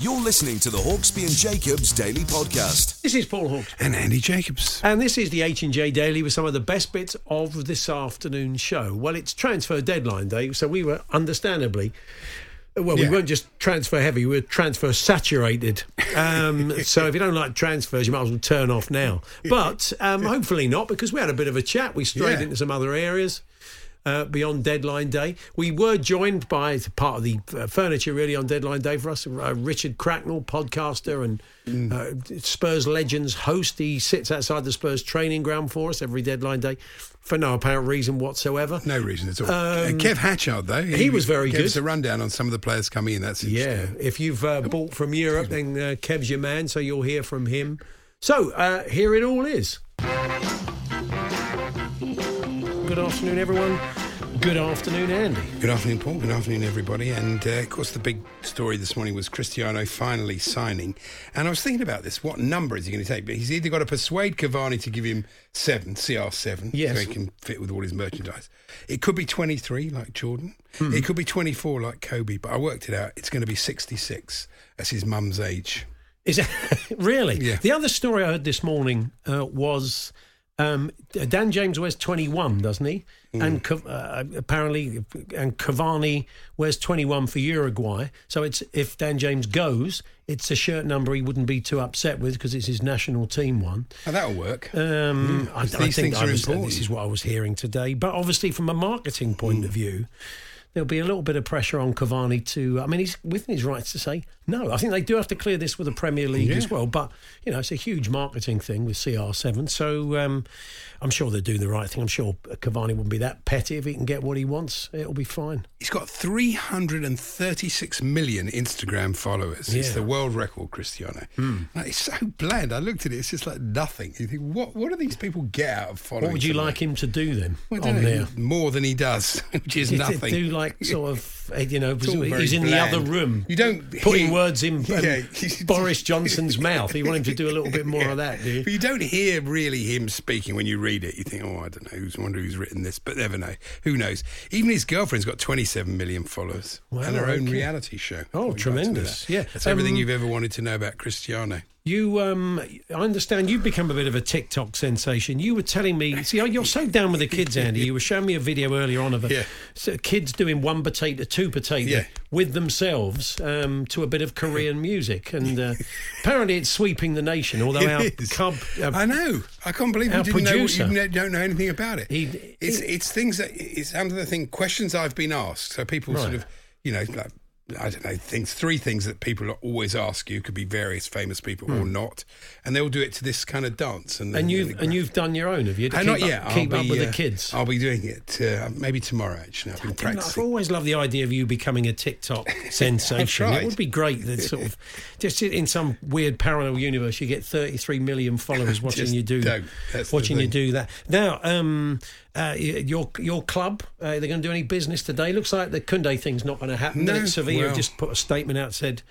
You're listening to the Hawksbee and Jacobs Daily Podcast. This is Paul Hawks. And Andy Jacobs. And this is the H&J Daily with some of the best bits of this afternoon's show. Well, it's transfer deadline day, so we were understandably well, we weren't just transfer heavy, we were transfer saturated. Um, so if you don't like transfers, you might as well turn off now. But um, hopefully not, because we had a bit of a chat. We strayed Yeah. into some other areas. Uh, beyond deadline day, we were joined by part of the uh, furniture really on deadline day for us. Uh, Richard Cracknell, podcaster and Mm. uh, Spurs Legends host. He sits outside the Spurs training ground for us every deadline day, for no apparent reason whatsoever. No reason at all. Uh, Kev Hatchard, though. Um, he was very good. us a rundown on some of the players coming in. That's Yeah, if you've uh, bought from Europe, then uh, Kev's your man, so you'll hear from him. So uh, here it all is. Good afternoon, everyone. Good afternoon, Andy. Good afternoon, Paul. Good afternoon, everybody. And uh, of course, the big story this morning was Cristiano finally signing. And I was thinking about this. What number is he going to take? But he's either got to persuade Cavani to give him seven, CR7, Yes. so he can fit with all his merchandise. It could be 23, like Jordan. Hmm. It could be 24, like Kobe. But I worked it out. It's going to be 66. That's his mum's age. Is it really? Yeah. The other story I heard this morning uh, was um, Dan James wears 21, doesn't he? Mm. And uh, apparently, and Cavani wears 21 for Uruguay. So it's if Dan James goes, it's a shirt number he wouldn't be too upset with because it's his national team one. Oh, that'll work. Um, I, I these think I was, this is what I was hearing today. But obviously, from a marketing point of view, there'll be a little bit of pressure on Cavani to. I mean, he's within his rights to say no. I think they do have to clear this with the Premier League as well. But you know, it's a huge marketing thing with CR7. So um, I'm sure they're doing the right thing. I'm sure Cavani wouldn't be that petty if he can get what he wants. It'll be fine. He's got 336 million Instagram followers. It's Yeah. Hmm. the world record, Cristiano. Like, it's so bland. I looked at it, it's just like nothing. You think, what, what do these people get out of following? What would you someone? like him to do then Well, on know, there? More than he does, which is Do- nothing. Like sort of, uh, you know, It's all very he's in bland. the other room. You don't putting hear- words in um, Yeah. Boris Johnson's mouth. You want him to do a little bit more of that, do you? But you don't hear really him speaking when you read it. You think, oh, I don't know, who's wonder who's written this, but never know. Who knows? Even his girlfriend's got 27 million followers Wow, and her own reality show. Oh, Would you like to know tremendous. Yeah. That's everything Um, you've ever wanted to know about Cristiano. You, um, I understand you've become a bit of a TikTok sensation. You were telling me, see, you're so down with the kids, Andy. You were showing me a video earlier on of a, Yeah. so kids doing one potato, two potato Yeah. with themselves um, to a bit of Korean music, and uh, apparently it's sweeping the nation. Although our It is. cub, uh, I know. I can't believe you didn't know. producer- You don't know anything about it. He- it's he- it's things that it's under the thing. Questions I've been asked. So people sort of, you know, like I don't know things. Three things that people always ask you could be various famous people or not, and they'll do it to this kind of dance. And Hmm. and you've and you've done your own, have you? To Uh, keep not up, yet. I'll Keep up be, with uh, the kids. I'll be doing it uh, maybe tomorrow. Actually, I've been I've always loved the idea of you becoming a TikTok sensation. It would be great that sort of just in some weird parallel universe you get 33 million followers watching you do don't. That's the watching you do that. Now, um, uh, your your club, uh, they're going to do any business today? Looks like the Koundé thing's not going to happen. No, Sevilla well- just put a statement out said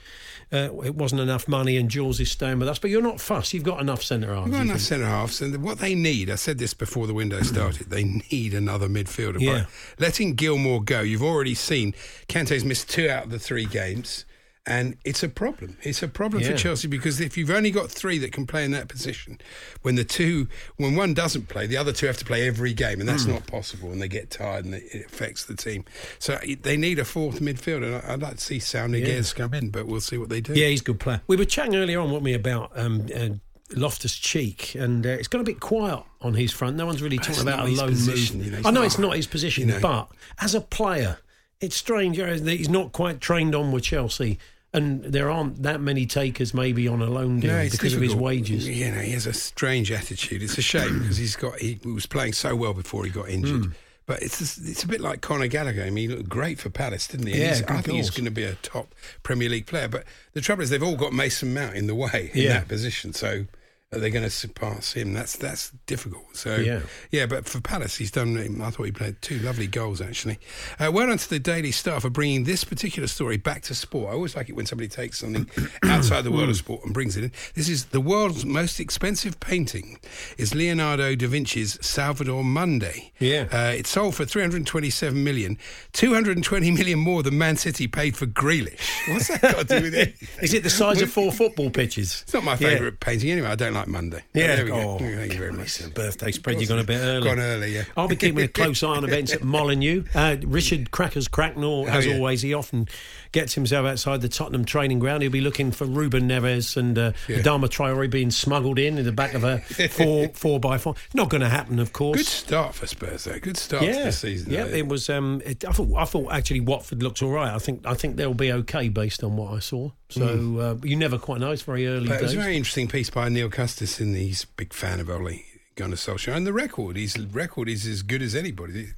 uh, it wasn't enough money and Jules is staying with us. But you're not fussed. You've got enough centre halves. We've got enough centre halves, and what they need, I said this before the window started, they need another midfielder. Yeah. But letting Gilmour go, you've already seen Kante's missed two out of the three games, and it's a problem. It's a problem for Chelsea because if you've only got three that can play in that position, when the two, when one doesn't play, the other two have to play every game, and that's Hmm. not possible, and they get tired, and it affects the team. So they need a fourth midfielder. I'd like to see Saúl Yeah. come in, but we'll see what they do. Yeah, he's a good player. We were chatting earlier on, weren't we, about um, uh, Loftus Cheek, and uh, it's got a bit quiet on his front. No one's really talking about a lone position, move. you know, I know not- it's not his position, you know. but as a player, it's strange you know, that he's not quite trained on with Chelsea. And there aren't that many takers maybe on a loan deal it's because of his wages. You know, he has a strange attitude. It's a shame because he's got he was playing so well before he got injured. Hmm. But it's it's a bit like Conor Gallagher. I mean, he looked great for Palace, didn't he? Yeah, I think he's going to be a top Premier League player. But the trouble is, they've all got Mason Mount in the way in Yeah. that position. So are they going to surpass him? That's that's difficult. So Yeah. yeah. But for Palace, he's done. I thought he played two lovely goals actually. Uh, well done to the Daily Star for bringing this particular story back to sport. I always like it when somebody takes something outside the world of sport and brings it in. This is the world's most expensive painting. Is Leonardo da Vinci's Salvator Mundi. Yeah. Uh, it sold for 327 million, 220 million more than Man City paid for Grealish. What's that got to do with it? Is it the size of four football pitches? It's not my Yeah. favourite painting anyway. I don't like Monday. Yeah. There we go. Oh, Thank you very much. Birthday spread. You've gone a bit early. Gone early, yeah. I'll be keeping a close eye on events at Molineux. Uh, Richard Crackers Cracknell, as Oh, yeah. always, he often gets himself outside the Tottenham training ground. He'll be looking for Ruben Neves and uh, Yeah. Adama Traore being smuggled in in the back of a four four by four. Not going to happen, of course. Good start for Spurs, though. Good start yeah, the season. yeah. though. It was. Um, it, I thought. I thought actually Watford looks all right. I think. I think they'll be okay based on what I saw. So uh, you never quite know. It's very early. But it was a very interesting piece by Neil Custis, and he's a big fan of Ole Gunnar Solskjaer. And the record, his record is as good as anybody.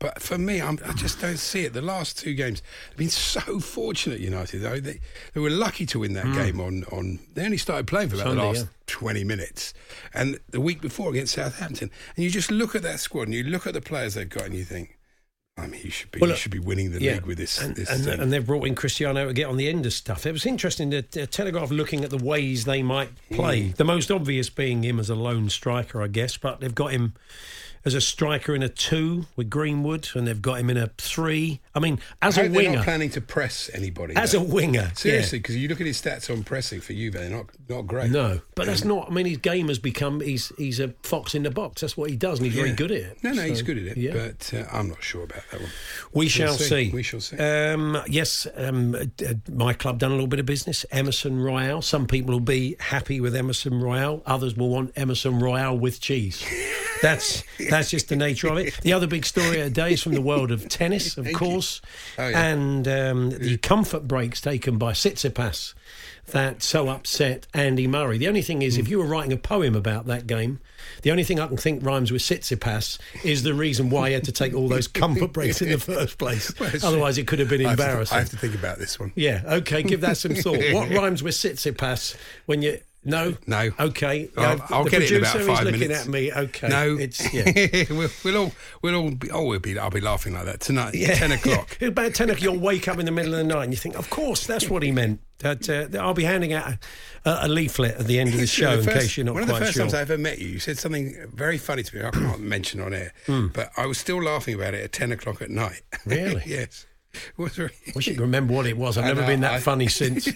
But for me, I'm, I just don't see it. The last two games have been so fortunate, United. Though they, they were lucky to win that hmm. game on, on. They only started playing for about. Sunday, the last yeah. 20 minutes. And the week before against Southampton. And you just look at that squad and you look at the players they've got and you think, I mean, you should be, Well, you should be winning the league with this. and, this and, and they've brought in Cristiano to get on the end of stuff. It was interesting. The, the Telegraph looking at the ways they might play. Mm. The most obvious being him as a lone striker, I guess. But they've got him as a striker in a two with Greenwood, and they've got him in a three. I mean, as I a hope they're winger, not planning to press anybody. as though. a winger, Seriously, yeah. because you look at his stats on pressing for Juve, they're not not great. No, but that's not. I mean, his game has become. He's he's a fox in the box. That's what he does, and he's very good at it. No, no, So, he's good at it, Yeah. but uh, I'm not sure about that one. We We'll shall see. see. We shall see. Um, yes, um, uh, uh, my club done a little bit of business. Emerson Royale. Some people will be happy with Emerson Royale. Others will want Emerson Royale with cheese. That's that's just the nature of it. The other big story of the day is from the world of tennis, of Thank course, Oh, yeah. and um, the comfort breaks taken by Tsitsipas that so upset Andy Murray. The only thing is, Hmm. if you were writing a poem about that game, the only thing I can think rhymes with Tsitsipas is the reason why he had to take all those comfort breaks in the first place. Well, Otherwise, it could have been I have to- embarrassing. I have to think about this one. Yeah, okay, give that some thought. What rhymes with Tsitsipas when you. No? No. Okay. I'll- I'll the get it in about five looking minutes. at me. Okay. No, It's, yeah. we'll, we'll all we'll all be. Oh, we'll be. I'll be laughing like that tonight. Yeah. ten o'clock. Yeah. About 10 o'clock, you'll wake up in the middle of the night and you think, of course, that's what he meant. That uh, I'll be handing out a, a leaflet at the end of the show The in case you're not one of the first sure. times I ever met you, you said something very funny to me. I can't mention on air, but I was still laughing about it at ten o'clock at night. Really? yes. Was very- Wish you could remember what it was. I've I never know, been that I- funny since.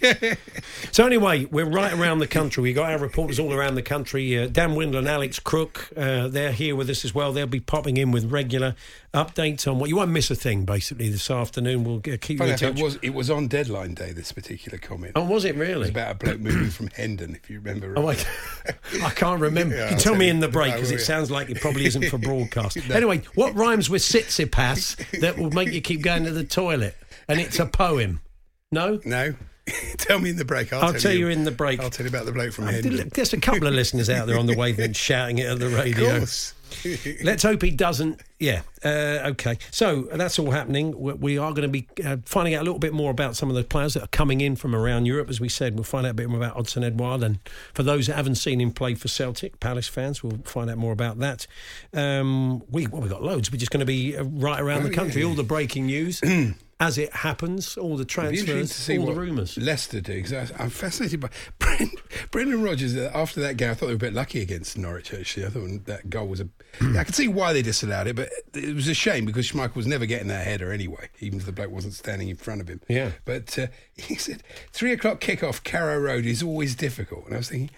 so anyway, we're right around the country. We got our reporters all around the country. Uh, Dan Windle and Alex Crook, uh, they're here with us as well. They'll be popping in with regular updates on what you won't miss a thing. Basically, this afternoon we'll uh, keep you Funny in enough, touch. it was it was on deadline day. This particular comment. oh, was it It was really? about a bloke moving from Hendon, if you remember. Oh, I. I can't remember. Yeah, you tell tell me you. in the break because it sounds like it probably isn't for broadcast. Anyway, what rhymes with Tsitsipas that will make you keep going to the toilet? And it's a poem. No? No. tell me in the break. I'll, I'll tell you in the break. I'll tell you about the bloke from I Hendon. There's a couple of listeners out there on the wavelength shouting it at the Of radio. course. Let's hope he doesn't. Yeah. Uh, okay. So that's all happening. We- We are going to be uh, finding out a little bit more about some of the players that are coming in from around Europe. As we said, we'll find out a bit more about Odsonne Edouard. And for those that haven't seen him play for Celtic, Palace fans, we'll find out more about that. Um, we well, we've got loads. We're just going to be uh, right around Oh, the country. yeah. All the breaking news. As it happens, all the transfers, all the rumours. Leicester do because I'm fascinated by Brendan, Brendan Rodgers. uh, After that game, I thought they were a bit lucky against Norwich. Actually, I thought that goal was a. I can see why they disallowed it, but it was a shame because Schmeichel was never getting that header anyway, even if the bloke wasn't standing in front of him. Yeah. But uh, he said three o'clock kickoff, Carrow Road is always difficult, and I was thinking.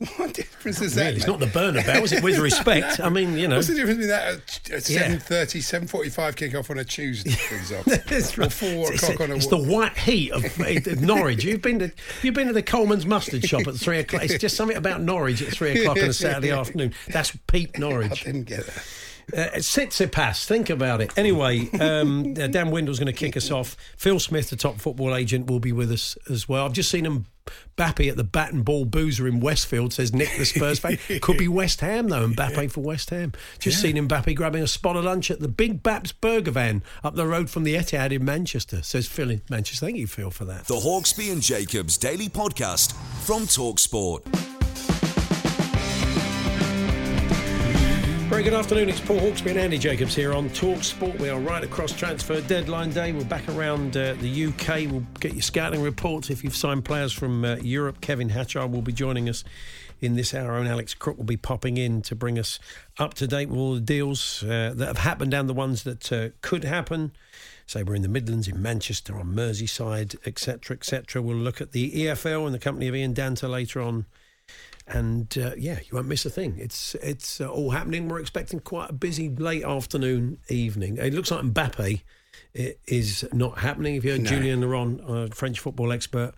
What difference is that? Really, it's not the Bernabeu, is it? With respect, I mean, you know. What's the difference between that uh, at Yeah. 7.30, 7.45 kick-off on a Tuesday, for example? That's Or 4 It's, o'clock on a... it's the white heat of, eh, of Norwich. You've been to you've been to the Colman's mustard shop at three o'clock. It's just something about Norwich at three o'clock on a Saturday afternoon. That's peak Norwich. I didn't get that. Uh, Tsitsipas, think about it. Anyway, um, uh, Dan Windle's going to kick us off. Phil Smith, the top football agent, will be with us as well. I've just seen him Bappy at the Bat and Ball Boozer in Westfield, says Nick, the Spurs fan. Could be West Ham, though, and Bappe for West Ham. Just seen him Bappy grabbing a spot of lunch at the Big Baps Burger Van up the road from the Etihad in Manchester, says Phil in Manchester. Thank you, Phil, for that. The Hawksbee and Jacobs Daily Podcast from Talksport. Very good afternoon. It's Paul Hawksbee and Andy Jacobs here on Talk Sport. We are right across transfer deadline day. We're back around uh, the UK. We'll get your scouting reports if you've signed players from uh, Europe. Kevin Hatchard will be joining us in this hour, and Alex Crook will be popping in to bring us up to date with all the deals uh, that have happened and the ones that uh, could happen. Say we're in the Midlands, in Manchester, on Merseyside, etc., etc. We'll look at the EFL and the company of Ian Danter later on and uh, yeah, you won't miss a thing. It's it's uh, all happening. We're expecting quite a busy late afternoon, evening. It looks like Mbappe is not happening. If you heard No. Julien Laurens, uh, French football expert,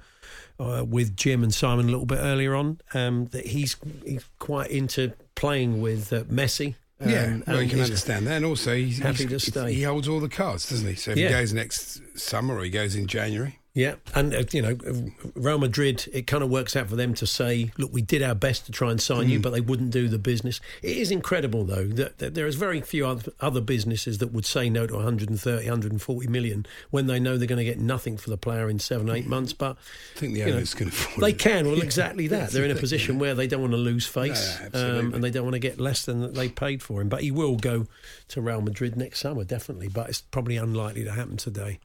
uh, with Jim and Simon a little bit earlier on, um, that he's he's quite into playing with uh, Messi. Yeah, um, well, you can understand that. And also, he's, Happy he's- to stay. he holds all the cards, doesn't he? So if Yeah. he goes next summer or he goes in January, Yeah, and uh, you know, Real Madrid. It kind of works out for them to say, "Look, we did our best to try and sign Mm. you, but they wouldn't do the business." It is incredible, though, that, that there is very few other, other businesses that would say no to 130, 140 million when they know they're going to get nothing for the player in seven, eight months. But I think the you know, owners can afford they it. can. Well, exactly that. They're in a position where they don't want to lose face, No, um, and they don't want to get less than they paid for him. But he will go to Real Madrid next summer, definitely. But it's probably unlikely to happen today.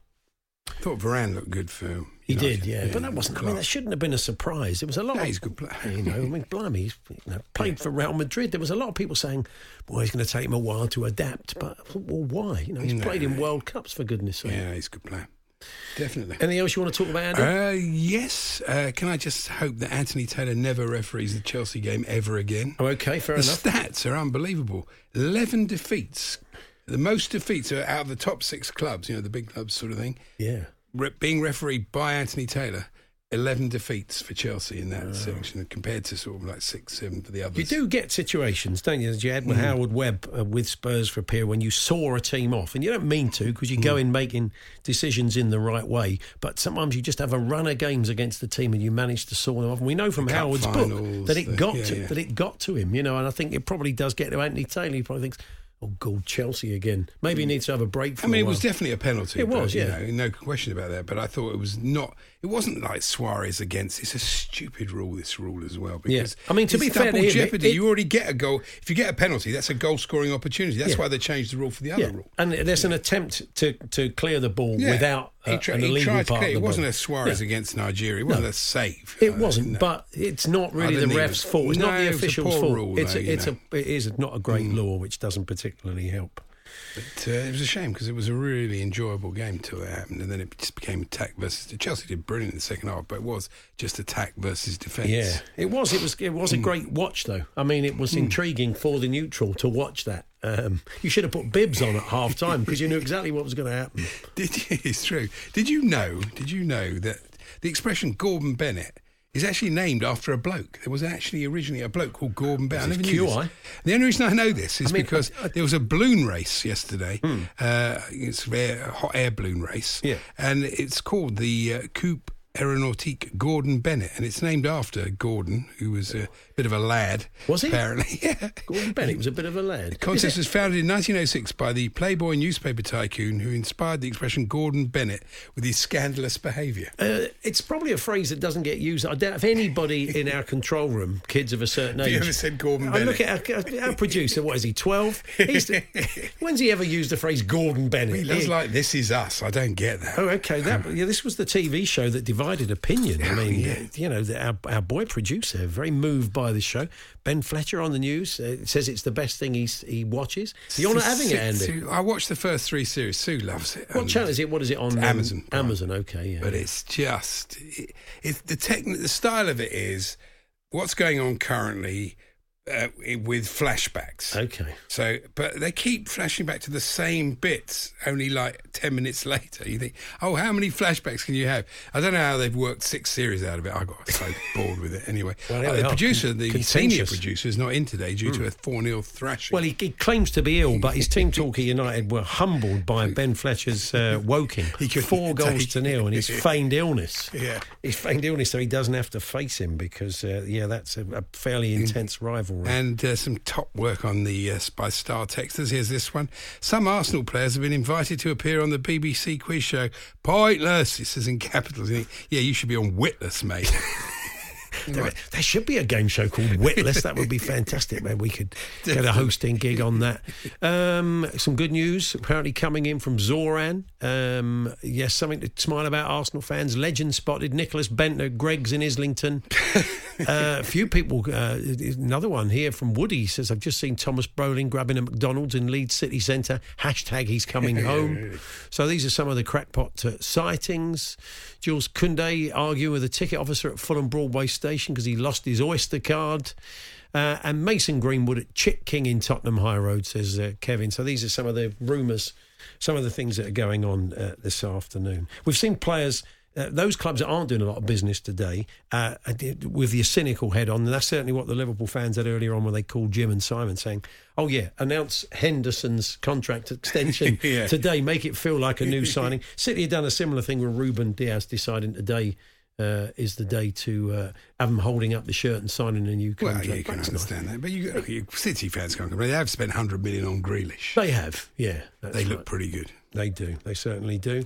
I thought Varane looked good for. He United. did, yeah. But that wasn't. I mean, that shouldn't have been a surprise. It was a lot. No, of, he's a good player. You know, I mean, blimey, he's you know, played for Real Madrid. There was a lot of people saying, "Boy, it's going to take him a while to adapt." But thought, well, why? You know, he's No. played in World Cups for goodness' sake. Yeah, he's a good player. Definitely. Anything else you want to talk about, Andy? Uh, yes. Uh, can I just hope that Anthony Taylor never referees the Chelsea game ever again? oh, okay, fair the enough. stats are unbelievable. 11 defeats. The most defeats are out of the top six clubs, you know, the big clubs sort of thing. Yeah. Re- being refereed by Anthony Taylor, 11 defeats for Chelsea in that section compared to sort of like six, seven for the others. You do get situations, don't you? As you had Mm. with Howard Webb uh, with Spurs for a period when you saw a team off, and you don't mean to because you Mm. go in making decisions in the right way. But sometimes you just have a run of games against the team and you manage to saw them off. And we know from Howard's book that it the- got yeah, to yeah. that it got to him. You know, and I think it probably does get to Anthony Taylor. He probably thinks, "Oh God, Chelsea again." Maybe he needs to have a break. Mm. I mean, it was definitely a penalty. It but, was, you yeah. know, no question about that. But I thought it was not. It wasn't like Suarez against. It's a stupid rule. This rule as well. Yeah. Because I mean, to be fair to double him, jeopardy. it- you already get a goal. If you get a penalty, that's a goal scoring opportunity. That's Yeah. why they changed the rule for the other Yeah, rule. and there's an attempt to, to clear the ball Yeah. without uh, he, tra- an he illegal tried to part clear. of It wasn't ball. a Suarez Yeah. against Nigeria. It wasn't a save. It wasn't, no. but it's not really the it ref's fault. It's not the it official's fault. rule, it's though, a, it's know. a it is not a great law, which doesn't particularly help. But, uh, it was a shame because it was a really enjoyable game till it happened, and then it just became attack versus. Chelsea did brilliant in the second half, but it was just attack versus defence. Yeah, it was. It was. It was a great watch, though. I mean, it was intriguing for the neutral to watch that. Um, you should have put bibs on at half time because you knew exactly what was going to happen. Did you? It's true. Did you know? Did you know that the expression Gordon Bennett is actually named after a bloke? There was actually originally a bloke called Gordon Bennett. I never knew QI? this. The only reason I know this is I mean, because I- I- there was a balloon race yesterday. Hmm. Uh, it's a hot air balloon race. Yeah. and it's called the uh, Coupe Aeronautique Gordon Bennett, and it's named after Gordon, who was a bit of a lad. Was he? Apparently, yeah. Gordon Bennett was a bit of a lad. The contest was founded in 1906 by the Playboy newspaper tycoon who inspired the expression Gordon Bennett with his scandalous behaviour. Uh, it's probably a phrase that doesn't get used. I doubt if anybody in our control room, kids of a certain Have age, you ever said Gordon I look at our, our producer. What is he? Twelve? He's, when's he ever used the phrase Gordon Bennett? He looks like This Is Us. I don't get that. Oh, okay. That yeah, this was the TV show that divided opinion. I mean, yeah. you know, the, our, our boy producer very moved by the show. Ben Fletcher on the news uh, says it's the best thing he's, he watches. You're not having it, Andy. I watched the first three series. Sue loves it. What channel is it? What is it on? um, Amazon Prime. Amazon. Okay. Yeah. But it's just it, it, the technique, the style of it is what's going on currently uh, with flashbacks. Okay. So, but they keep flashing back to the same bits, only like 10 minutes later. You think, oh, how many flashbacks can you have? I don't know how they've worked six series out of it. I got so bored with it anyway. Well, Uh, the producer, the contentious. senior producer, is not in today due to a 4 0 thrashing. Well, he, he claims to be ill, but his team Torquay United were humbled by Ben Fletcher's uh, woking. He Four goals to nil, and his feigned illness. Yeah. His feigned illness, so he doesn't have to face him because, uh, yeah, that's a, a fairly intense And uh, some top work on the uh, by Star Texters. Here's this one. Some Arsenal players have been invited to appear on the BBC quiz show. Pointless. It says in capitals. Yeah, you should be on Witless, mate. There, there should be a game show called Witless. That would be fantastic. Maybe we could get a hosting gig on that. Um, some good news apparently coming in from Zoran. Um, yes, something to smile about Arsenal fans. Legend spotted Nicklas Bendtner, Greggs in Islington. uh, a few people. Uh, another one here from Woody says, I've just seen Tomas Brolin grabbing a McDonald's in Leeds City Centre. Hashtag he's coming home. So these are some of the crackpot uh, sightings. Jules Koundé arguing with a ticket officer at Fulham Broadway Station because he lost his Oyster card. Uh, and Mason Greenwood at Chit King in Tottenham High Road, says uh, Kevin. So these are some of the rumours, some of the things that are going on uh, this afternoon. We've seen players. Uh, those clubs that aren't doing a lot of business today, uh, with your cynical head on, and that's certainly what the Liverpool fans had earlier on when they called Jim and Simon saying, "Oh yeah, announce Henderson's contract extension Yeah. today, make it feel like a new signing." City had done a similar thing with Rúben Dias, deciding today uh, is the day to uh, have them holding up the shirt and signing a new contract. well, contract. you can That's nice. understand that. But you, you City fans can't complain. They have spent 100 million on Grealish. They have, yeah. They look right. pretty good. They do. They certainly do.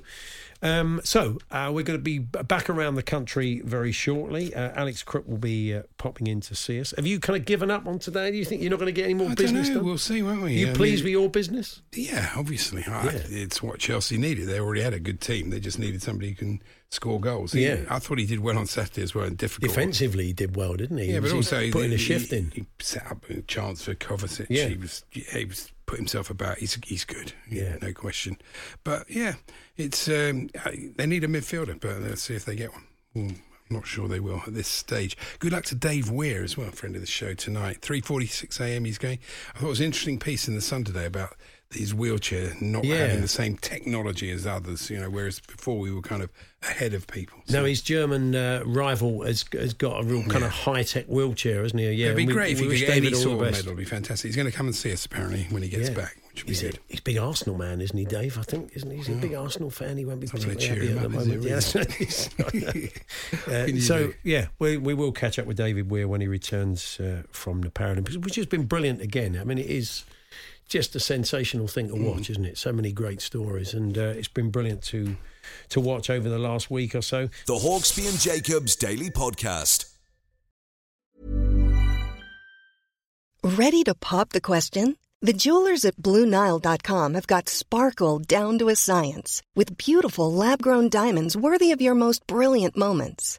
Um, so uh, we're going to be back around the country very shortly. Uh, Alex Crook will be uh, popping in to see us. Have you kind of given up on today? Do you think you're not going to get any more I business? We'll see, won't we? Are you I pleased mean- with your business? Yeah, obviously. I, It's what Chelsea needed. They already had a good team. They just needed somebody who can score goals. He- Yeah. I thought he did well on Saturday as well and difficult. Defensively, he did well, didn't he? Yeah, He but also he putting he, a shift in. He set up a chance for Kovacic. Yeah. He was yeah, he was put himself about. He's he's good. Yeah. no question. But yeah, it's um, they need a midfielder, but let's see if they get one. Well, I'm not sure they will at this stage. Good luck to Dave Weir as well, friend of the show tonight. 3:46 a.m. He's going. I thought it was an interesting piece in the Sun today about these wheelchair not Yeah. having the same technology as others. You know, whereas before we were kind of ahead of people. No, So- his German uh, rival has, has got a real kind of high tech wheelchair, hasn't he? Yeah, It'd be we- great if he could get any sort of medal. It'd be fantastic. He's going to come and see us apparently when he gets Yeah. back, which He's a, he's a big Arsenal man, isn't he, Dave? I think, isn't he? He's a big Arsenal fan. He won't be particularly happy at the up, moment. Uh, so, do? yeah, we, we will catch up with David Weir when he returns uh, from the Paralympics, which has been brilliant again. I mean, it is just a sensational thing to watch, Mm. isn't it? So many great stories, and uh, it's been brilliant to to watch over the last week or so. The Hawksbee and Jacobs Daily Podcast. Ready to pop the question? The jewelers at BlueNile.com have got sparkle down to a science with beautiful lab grown diamonds worthy of your most brilliant moments.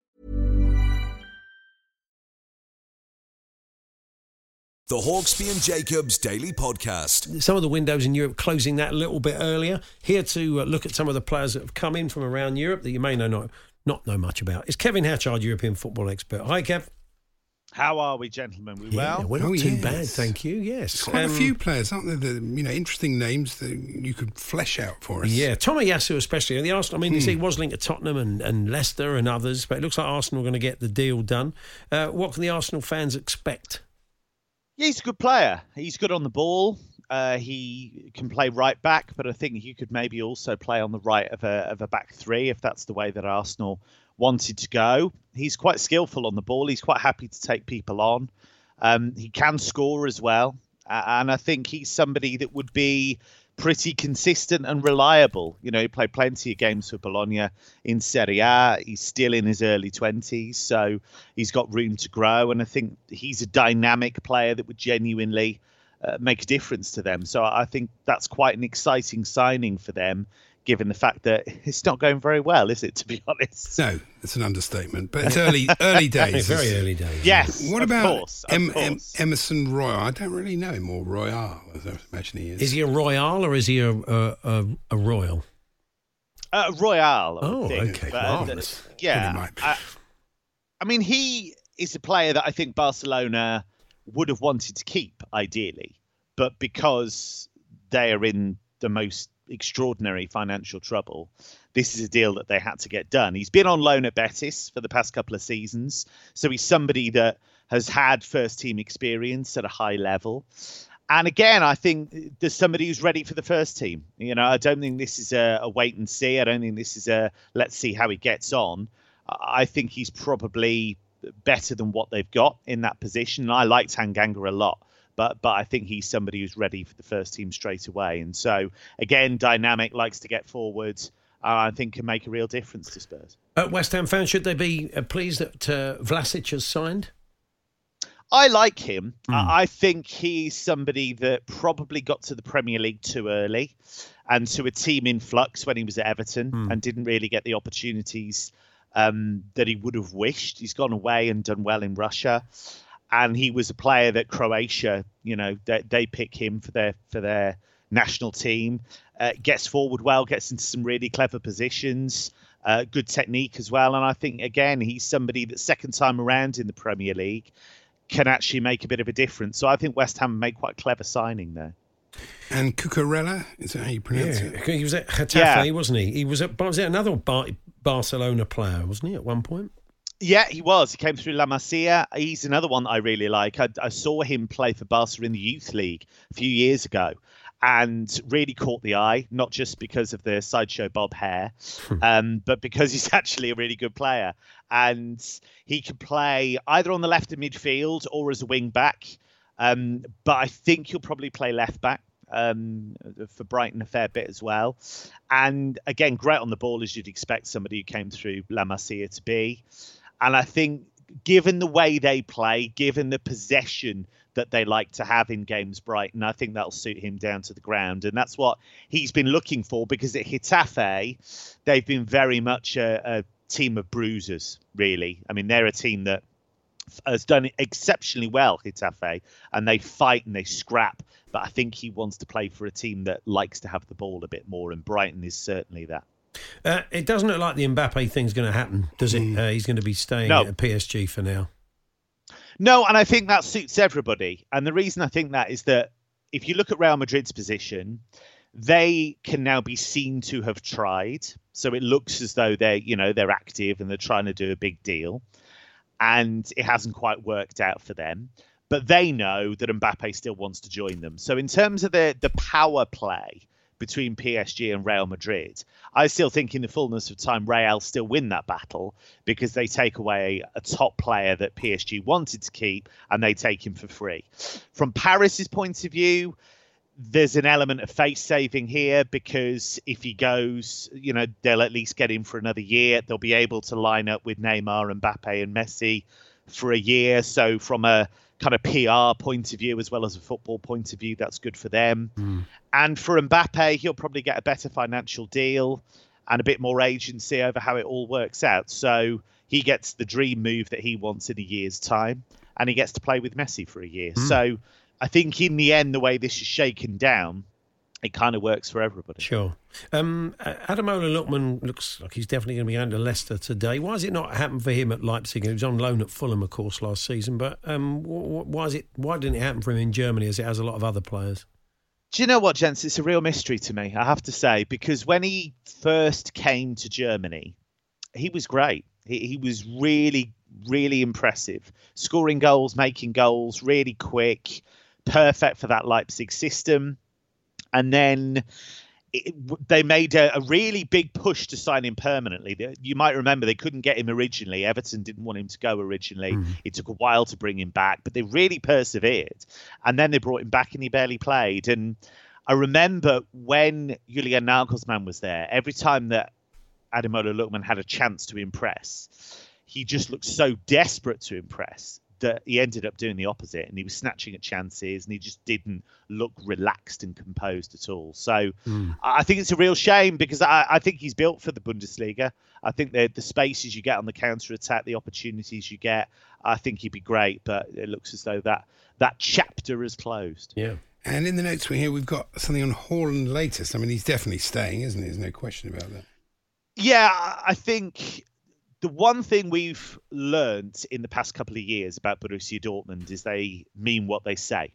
The Hawksbee and Jacobs Daily Podcast. Some of the windows in Europe closing that a little bit earlier. Here to uh, look at some of the players that have come in from around Europe that you may know not, not know much about. It's Kevin Hatchard, European football expert. Hi, Kev. How are we, gentlemen? We Yeah, well? we're not Oh, too yes. bad, thank you. Yes, Quite Um, a few players, aren't there? The you know interesting names that you could flesh out for us. Yeah, Tomiyasu especially. And the Arsenal, I mean, you see, he was linked to Tottenham and, and Leicester and others, but it looks like Arsenal are going to get the deal done. Uh, what can the Arsenal fans expect? Yeah, he's a good player. He's good on the ball. Uh, he can play right back, but I think he could maybe also play on the right of a of a back three if that's the way that Arsenal wanted to go. He's quite skillful on the ball. He's quite happy to take people on. Um, he can score as well, and I think he's somebody that would be pretty consistent and reliable. You know, he played plenty of games for Bologna in Serie A. He's still in his early 20s, so he's got room to grow. And I think he's a dynamic player that would genuinely uh, make a difference to them. So I think that's quite an exciting signing for them, given the fact that it's not going very well, is it, to be honest? No, it's an understatement, but it's early early days. Very early days. Yes. What of about course, of em, em. Emerson Royal? I don't really know him, or Royal, as I imagine he is. Is he a Royal or is he a, a, a, a Royal? Uh, Royale. Oh, think. okay, But, uh, yeah. Well, he might be. I, I mean, he is a player that I think Barcelona would have wanted to keep, ideally, but because they are in the most extraordinary financial trouble, this is a deal that they had to get done. He's been on loan at Betis for the past couple of seasons, so he's somebody that has had first team experience at a high level. And again, I think there's somebody who's ready for the first team. You know, I don't think this is a, a wait and see. I don't think this is a let's see how he gets on. I think he's probably better than what they've got in that position. And I like Tanganga a lot, but but I think he's somebody who's ready for the first team straight away. And so again, dynamic, likes to get forward. Uh, I think can make a real difference to Spurs. Uh, West Ham fans, should they be uh, pleased that uh, Vlasic has signed? I like him. I I think he's somebody that probably got to the Premier League too early and to a team in flux when he was at Everton and didn't really get the opportunities um, that he would have wished. He's gone away and done well in Russia. And he was a player that Croatia, you know, they, they pick him for their for their national team. Uh, gets forward well, gets into some really clever positions, uh, good technique as well. And I think again, he's somebody that second time around in the Premier League can actually make a bit of a difference. So I think West Ham made quite a clever signing there. and Cucurella, is that how you pronounce it? he was at Getafe, Yeah. wasn't he? He was at was it another Bar- Barcelona player, wasn't he, at one point? Yeah, he was. He came through La Masia. He's another one that I really like. I, I saw him play for Barca in the youth league a few years ago and really caught the eye, not just because of the sideshow bob hair, um, but because he's actually a really good player. And he can play either on the left of midfield or as a wing back. Um, but I think he'll probably play left back um, for Brighton a fair bit as well. And again, great on the ball as you'd expect somebody who came through La Masia to be. And I think, given the way they play, given the possession that they like to have in games, Brighton, I think that'll suit him down to the ground. And that's what he's been looking for because at Getafe, they've been very much a, a team of bruisers, really. I mean, they're a team that has done exceptionally well, Getafe, and they fight and they scrap. But I think he wants to play for a team that likes to have the ball a bit more, and Brighton is certainly that. Uh, it doesn't look like the Mbappe thing's going to happen, does it? Uh, he's going to be staying No. at PSG for now. No, and I think that suits everybody. And the reason I think that is that if you look at Real Madrid's position, they can now be seen to have tried. So it looks as though they're, you know, they're active and they're trying to do a big deal. And it hasn't quite worked out for them. But they know that Mbappe still wants to join them. So in terms of the the power play between PSG and Real Madrid, I still think in the fullness of time Real still win that battle because they take away a top player that PSG wanted to keep and they take him for free. From Paris's point of view, there's an element of face saving here because if he goes, you know, they'll at least get him for another year. They'll be able to line up with Neymar, and Mbappe, and Messi for a year. So from a kind of PR point of view as well as a football point of view, that's good for them. Hmm. And for Mbappe, he'll probably get a better financial deal and a bit more agency over how it all works out. So he gets the dream move that he wants in a year's time, and he gets to play with Messi for a year. Hmm. So I think in the end, the way this is shaken down, it kind of works for everybody. Sure. Um, Ademola Lookman looks like he's definitely going to be under Leicester today. Why has it not happened for him at Leipzig? He was on loan at Fulham, of course, last season. But um, why is it? Why didn't it happen for him in Germany as it has a lot of other players? Do you know what, gents? It's a real mystery to me, I have to say, because when he first came to Germany, he was great. He, he was really, really impressive, scoring goals, making goals, really quick, perfect for that Leipzig system and then it, they made a, a, really big push to sign him permanently. You might remember they couldn't get him originally. Everton didn't want him to go originally. Mm. It took a while to bring him back, but they really persevered. And then they brought him back and he barely played. And I remember when Julian Nagelsmann was there, every time that Ademola Lookman had a chance to impress, he just looked so desperate to impress he ended up doing the opposite and he was snatching at chances and he just didn't look relaxed and composed at all. So mm. I think it's a real shame because I, I, think he's built for the Bundesliga. I think the the spaces you get on the counter attack, the opportunities you get, I think he'd be great. But it looks as though that that chapter is closed. Yeah. And in the notes we here, we've got something on Haaland latest. I mean, he's definitely staying, isn't he? There's no question about that. Yeah, I think the one thing we've learned in the past couple of years about Borussia Dortmund is they mean what they say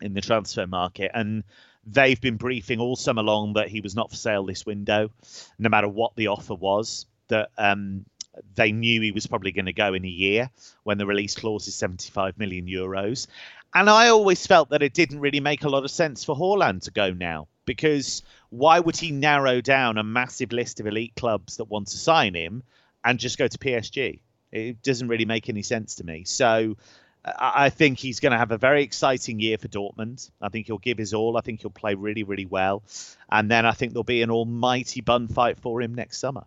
in the transfer market. And they've been briefing all summer long that he was not for sale this window, no matter what the offer was. That um, they knew he was probably going to go in a year when the release clause is 75 million euros. And I always felt that it didn't really make a lot of sense for Haaland to go now because why would he narrow down a massive list of elite clubs that want to sign him and just go to PSG. It doesn't really make any sense to me. So I think he's going to have a very exciting year for Dortmund. I think he'll give his all. I think he'll play really, really well. And then I think there'll be an almighty bun fight for him next summer.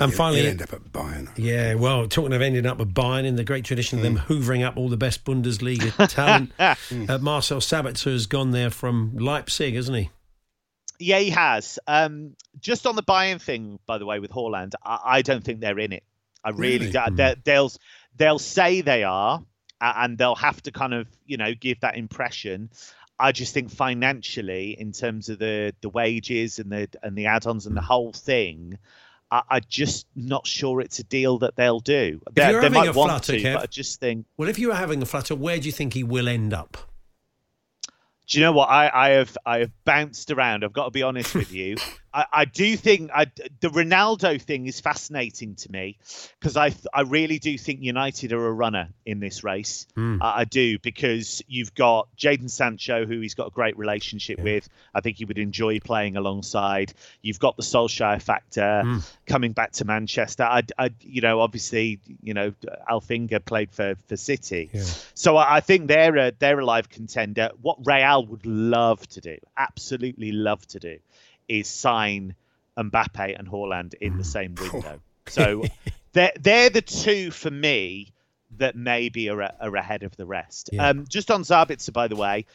And finally, he'll end up at Bayern. Yeah, well, talking of ending up at Bayern in the great tradition of them mm. hoovering up all the best Bundesliga talent, uh, Marcel Sabitzer has gone there from Leipzig, hasn't he? Yeah, he has. Um, just on the Bayern thing, by the way, with Haaland, I, I don't think they're in it. I really, really? Hmm. they'll they'll say they are, and they'll have to kind of you know give that impression. I just think financially, in terms of the the wages and the and the add-ons and the whole thing, I, am just not sure it's a deal that they'll do. They, they might want flutter, to, Kev, but I just think. Well, if you were having a flutter, where do you think he will end up? Do you know what I, I have I have bounced around. I've got to be honest with you. I, I do think I, the Ronaldo thing is fascinating to me because I I really do think United are a runner in this race. Mm. I, I, do because you've got Jadon Sancho, who he's got a great relationship yeah. with. I think he would enjoy playing alongside. You've got the Solskjaer factor mm. coming back to Manchester. I, I you know obviously you know Alf-Inge played for for City, yeah. so I, I think they're a they're a live contender. What Real would love to do, absolutely love to do is sign Mbappe and Haaland in the same window. So they're they're the two for me that maybe are, are ahead of the rest. Yeah. Um, just on Sabitzer, by the way,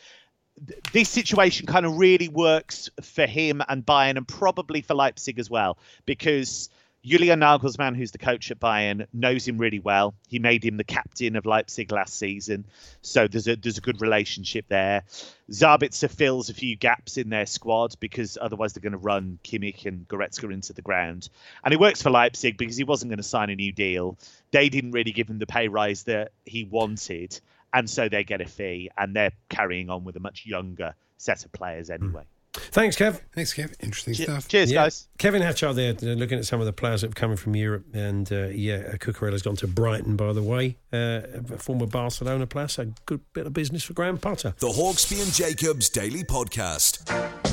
this situation kind of really works for him and Bayern, and probably for Leipzig as well, because Julian Nagelsmann, who's the coach at Bayern, knows him really well. He made him the captain of Leipzig last season, so there's a there's a good relationship there. Sabitzer fills a few gaps in their squad because otherwise they're going to run Kimmich and Goretzka into the ground. And he works for Leipzig because he wasn't going to sign a new deal. They didn't really give him the pay rise that he wanted, and so they get a fee, and they're carrying on with a much younger set of players anyway. Mm. Thanks, Kev. Thanks, Kev. Interesting Che- stuff. Cheers, yeah. guys. Kevin Hatchard there, looking at some of the players that have come from Europe. And uh, yeah, Cucurella's gone to Brighton, by the way. Uh, a former Barcelona player, so good bit of business for Graham Potter. The Hawksbee and Jacobs Daily Podcast.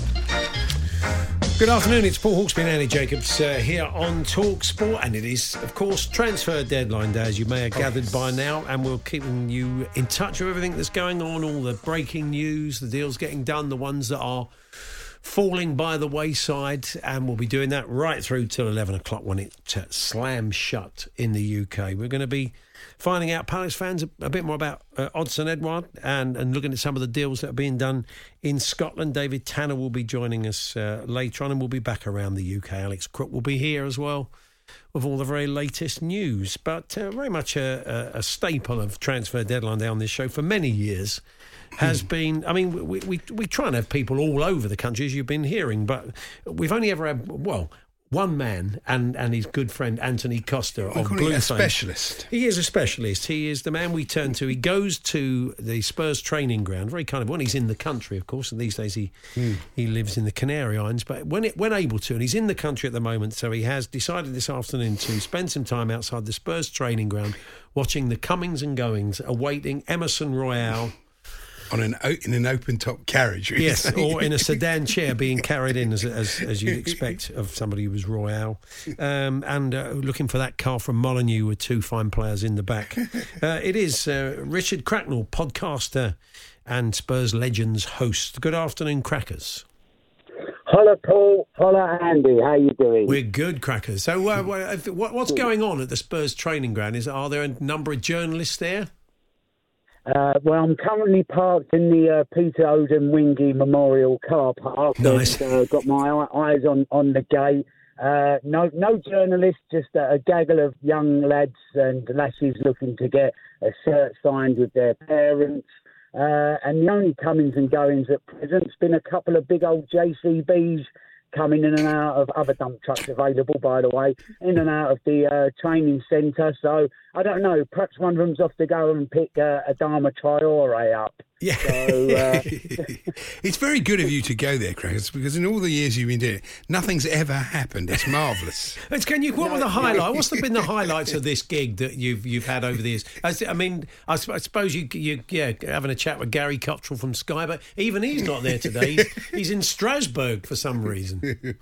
Good afternoon, it's Paul Hawksbee and Andy Jacobs uh, here on Talk Sport, and it is, of course, transfer deadline day, as you may have gathered by now, and we're keeping you in touch with everything that's going on, all the breaking news, the deals getting done, the ones that are falling by the wayside, and we'll be doing that right through till 11 o'clock when it uh, slams shut in the UK. We're going to be finding out Palace fans a, bit more about uh, Odsonne Edouard and, and looking at some of the deals that are being done in Scotland. David Tanner will be joining us uh, later on, and we'll be back around the UK. Alex Crook will be here as well with all the very latest news. But uh, very much a, a, a staple of transfer deadline day on this show for many years has been. I mean, we, we we try and have people all over the country, as you've been hearing, but we've only ever had well one man and, and his good friend Anthony Costa of Blue a specialist. He is a specialist. He is the man we turn to. He goes to the Spurs training ground, very kind of when he's in the country, of course. And these days he hmm. he lives in the Canary Islands, but when it, when able to, and he's in the country at the moment, so he has decided this afternoon to spend some time outside the Spurs training ground, watching the comings and goings, awaiting Emerson Royale. On an o- in an open top carriage. Yes, say. or in a sedan chair being carried in as, as, as you'd expect of somebody who was Royale. Um, and uh, looking for that car from Molineux with two fine players in the back. Uh, it is uh, Richard Cracknell, podcaster and Spurs Legends host. Good afternoon, Crackers. Holla, Paul. Holla, Andy. How are you doing? We're good, Crackers. So, uh, what, what- what's going on at the Spurs training ground? Is Are there a number of journalists there? Uh, well, I'm currently parked in the uh, Peter Odemwingie Memorial Car Park. Nice. And, uh, got my eyes on, on the gate. Uh, no, no journalists, just a, a gaggle of young lads and lasses looking to get a shirt signed with their parents. Uh, and the only comings and goings at present's been a couple of big old JCBs coming in and out of other dump trucks available, by the way, in and out of the uh, training centre. So I don't know. Perhaps one of them's off to go and pick uh, Adama Traoré up. Yeah. So uh, it's very good of you to go there, Crackers, because in all the years you've been doing it, nothing's ever happened. It's marvellous. It's- Can you? What were the highlights? What's been the highlights of this gig that you've you've had over the years? As- I mean, I, I suppose you you yeah having a chat with Gary Cotterill from Sky, but even he's not there today. He's, he's in Strasbourg for some reason.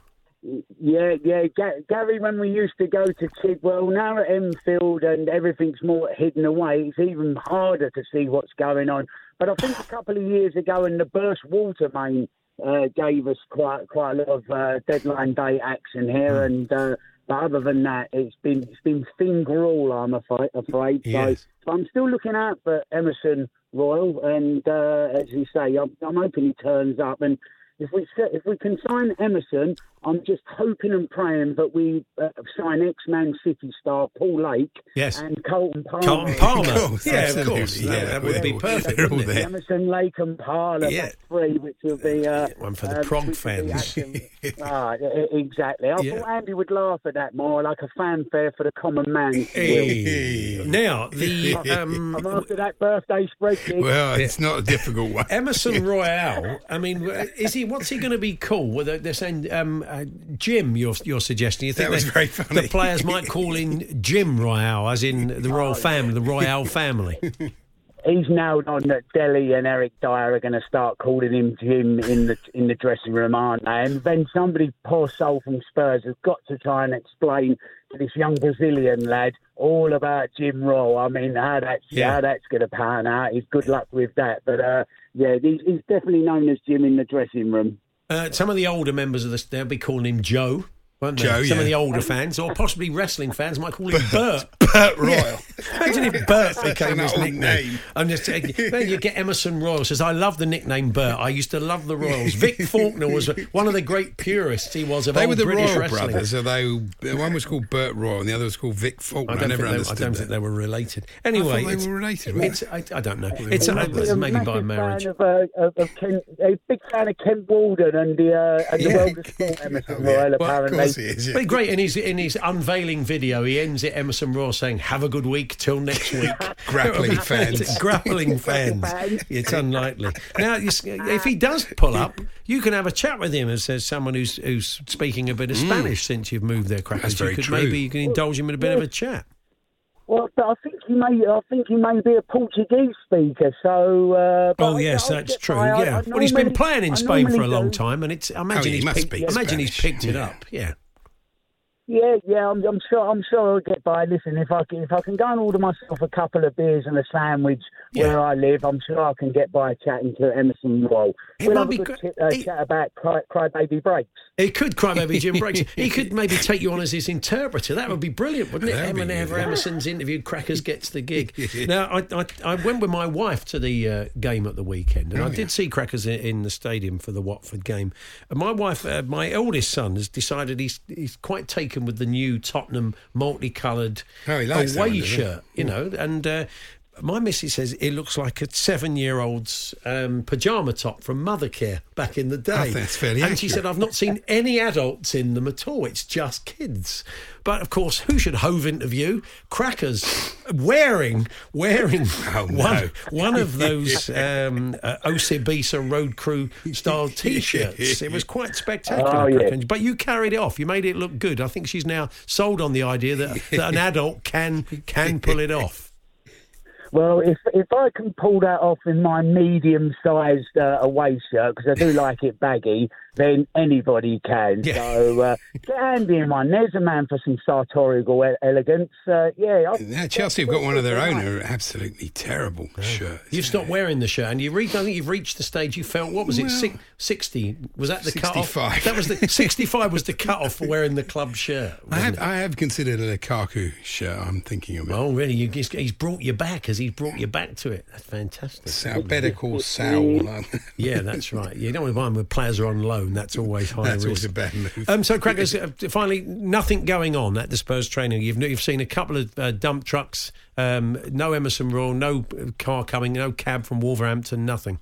Yeah, yeah, Gary. When we used to go to Chigwell, now at Enfield and everything's more hidden away, it's even harder to see what's going on. But I think a couple of years ago, in the burst water main uh, gave us quite quite a lot of uh, deadline day action here, and uh, but other than that, it's been it's been thin gruel. I'm afraid. afraid. Yes. So, so I'm still looking out for Emerson Royal, and uh, as you say, I'm, I'm hoping he turns up and. If we if we can sign Emerson, I'm just hoping and praying that we uh, sign ex-Man City star Paul Lake Yes. and Carlton Palmer. Carlton Palmer. Of course, yeah, of course. yeah, that, that would be perfect. they're all there. Emerson Lake and Palmer Yeah. three, which will be uh, One for the prog which will be fans. ah, exactly. I Yeah. thought Andy would laugh at that more, like a fanfare for the common man. Hey. Now the um, I'm after that birthday spreadsheet. Well, it's not a difficult one. Emerson Royale. I mean, is he? What's he going to be called? Well, they're, they're saying um, uh, Jim. You're you're suggesting. You think That was they- very funny. The players might call in Jim Royle, as in the royal family, the Royle family. He's nailed on that Dele and Eric Dier are going to start calling him Jim in the in the dressing room, aren't they? And then somebody, poor soul from Spurs, has got to try and explain to this young Brazilian lad all about Jim Rowe. I mean, how that's Yeah. how that's going to pan out. He's good luck with that. But uh, yeah, he's, he's definitely known as Jim in the dressing room. Uh, some of the older members of this, they'll be calling him Joe. Won't they? Joe, Some of the older fans, or possibly wrestling fans, might call him Bert. Burt Royal. Imagine if Bert became his nickname. name. I'm just saying, then you get Emerson Royal says, "I love the nickname Bert. I used to love the Royals." Vic Faulkner was one of the great purists. He was of They old were the British Royal wrestling. brothers. So they, one was called Bert Royal and the other was called Vic Faulkner. I I, don't, never think, they, I don't that. think they were related. Anyway, they were related, It's, weren't I, I don't know. they It's were uh, maybe by marriage. Fan of, uh, of, of Ken, a big fan of Kent Walton and the uh, and the Yeah. world of sport, Emerson yeah. Royal, Well, apparently. Course he is. yeah. But great in his in his unveiling video, he ends it Emerson Raw saying, "Have a good week till next week." Grappling fans. grappling fans. fans. It's unlikely. Now, if he does pull up, you can have a chat with him as, as someone who's who's speaking a bit of Spanish since you've moved there, Crackers. Mm. That's you very could true. maybe you can indulge him in a bit of a chat. Well, but I think he may. I think he may be a Portuguese speaker. So. Uh, Oh I- yes, I'll that's get true. I- yeah. I well, he's been playing in I Spain for a long do. time, and it's. I imagine Oh, he he's must picked, speak I imagine he's picked it Yeah. up. Yeah. Yeah, yeah, I'm, I'm sure. I'm sure I'll get by. Listen, if I can, if I can go and order myself a couple of beers and a sandwich Yeah. where I live, I'm sure I can get by chatting to Emerson Royal. It We'll have be a good gr- ch- uh, it- chat about cry, cry baby breaks. He could cry baby Jim Breaks. He could maybe take you on as his interpreter. That would be brilliant, wouldn't it? That'd be Whenever. Emerson's interviewed, Crackers gets the gig. now, I, I, I went with my wife to the uh, game at the weekend, and I did see Crackers in, in the stadium for the Watford game. And my wife, uh, my eldest son, has decided he's he's quite taken with the new Tottenham multicoloured Oh, he likes that away one, does he? shirt, you know, and. Uh, my missus says it looks like a seven-year-old's um, pajama top from Mothercare back in the day. I think that's fairly and she accurate. said, "I've not seen any adults in them at all. It's just kids." But of course, who should Hove interview? Crackers wearing wearing Oh, no. one one of those um, uh, Osibisa Road Crew style T-shirts. It was quite spectacular. Oh, yeah. Crackers. But you carried it off. You made it look good. I think she's now sold on the idea that, that an adult can can pull it off. Well, if if I can pull that off in my medium-sized uh, away shirt, because I do like it baggy, then anybody can. Yeah. So uh, get handy in one. There's a man for some sartorial e- elegance. Uh, yeah, I'll- Yeah, Chelsea have got one of their own, who are absolutely terrible shirts. You've stopped wearing the shirt, and you reached. I think you've reached the stage you felt. What was it? Six, Sixty? Was that the cut off? That was the sixty-five. Was the cut off for wearing the club shirt? I have. I have considered a Lukaku shirt. I'm thinking about. Oh, really? You, he's, he's brought you back. Has he brought you back to it? That's fantastic. Saúl, better call Saul. Yeah, that's right. You don't want to buy them when players are on loan. That's always high That's risk. always a bad move. Um, so, Crackers, uh, finally, nothing going on at the Spurs training. You've you've seen a couple of uh, dump trucks, um, no Emerson Royal, no uh, car coming, no cab from Wolverhampton, nothing.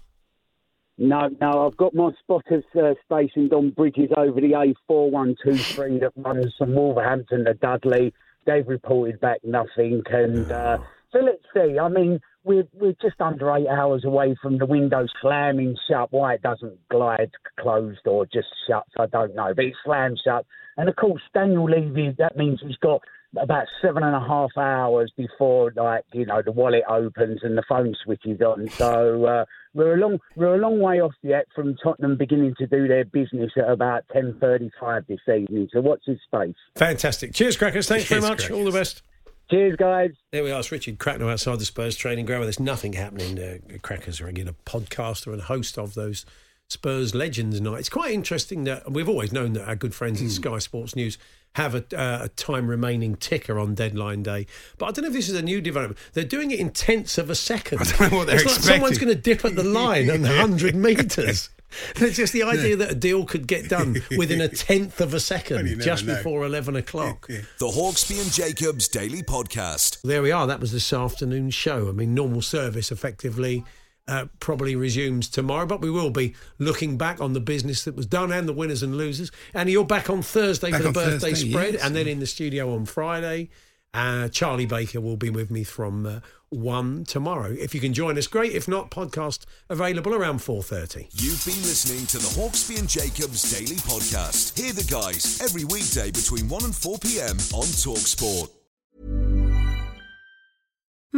No, no, I've got my spotters uh, stationed on bridges over the A4123 that runs from Wolverhampton to Dudley. They've reported back nothing, and uh, so let's see. I mean, we're we're just under eight hours away from the window slamming shut. Why it doesn't glide closed or just shuts, I don't know, but it slams shut. And of course, Daniel Levy. That means he's got about seven and a half hours before, like you know, the wallet opens and the phone switches on. So uh, we're a long we're a long way off yet from Tottenham beginning to do their business at about ten thirty five this evening. So watch his space. Fantastic. Cheers, Crackers. Thanks Cheers, very much. Crackers. All the best. Cheers, guys. There we are. It's Richard Cracknell outside the Spurs training ground. There's nothing happening. Uh, Crackers are again a podcaster and host of those Spurs Legends night. It's quite interesting that we've always known that our good friends Hmm. at Sky Sports News have a, uh, a time remaining ticker on deadline day. But I don't know if this is a new development. They're doing it in tenths of a second. I don't know what they're it's like someone's going to dip at the line and the 100 metres. It's just the idea that a deal could get done within a tenth of a second, never just know. before 11 o'clock. The Hawksbee and Jacobs Daily Podcast. There we are. That was this afternoon's show. I mean, normal service effectively uh, probably resumes tomorrow, but we will be looking back on the business that was done and the winners and losers. And you're back on Thursday Back for the birthday Thursday, spread, yes. and then in the studio on Friday. Uh, Charlie Baker will be with me from uh, one tomorrow. If you can join us, great. If not, podcast available around four thirty. You've been listening to the Hawksbee and Jacobs Daily Podcast. Hear the guys every weekday between 1 and 4 p.m. on Talksport.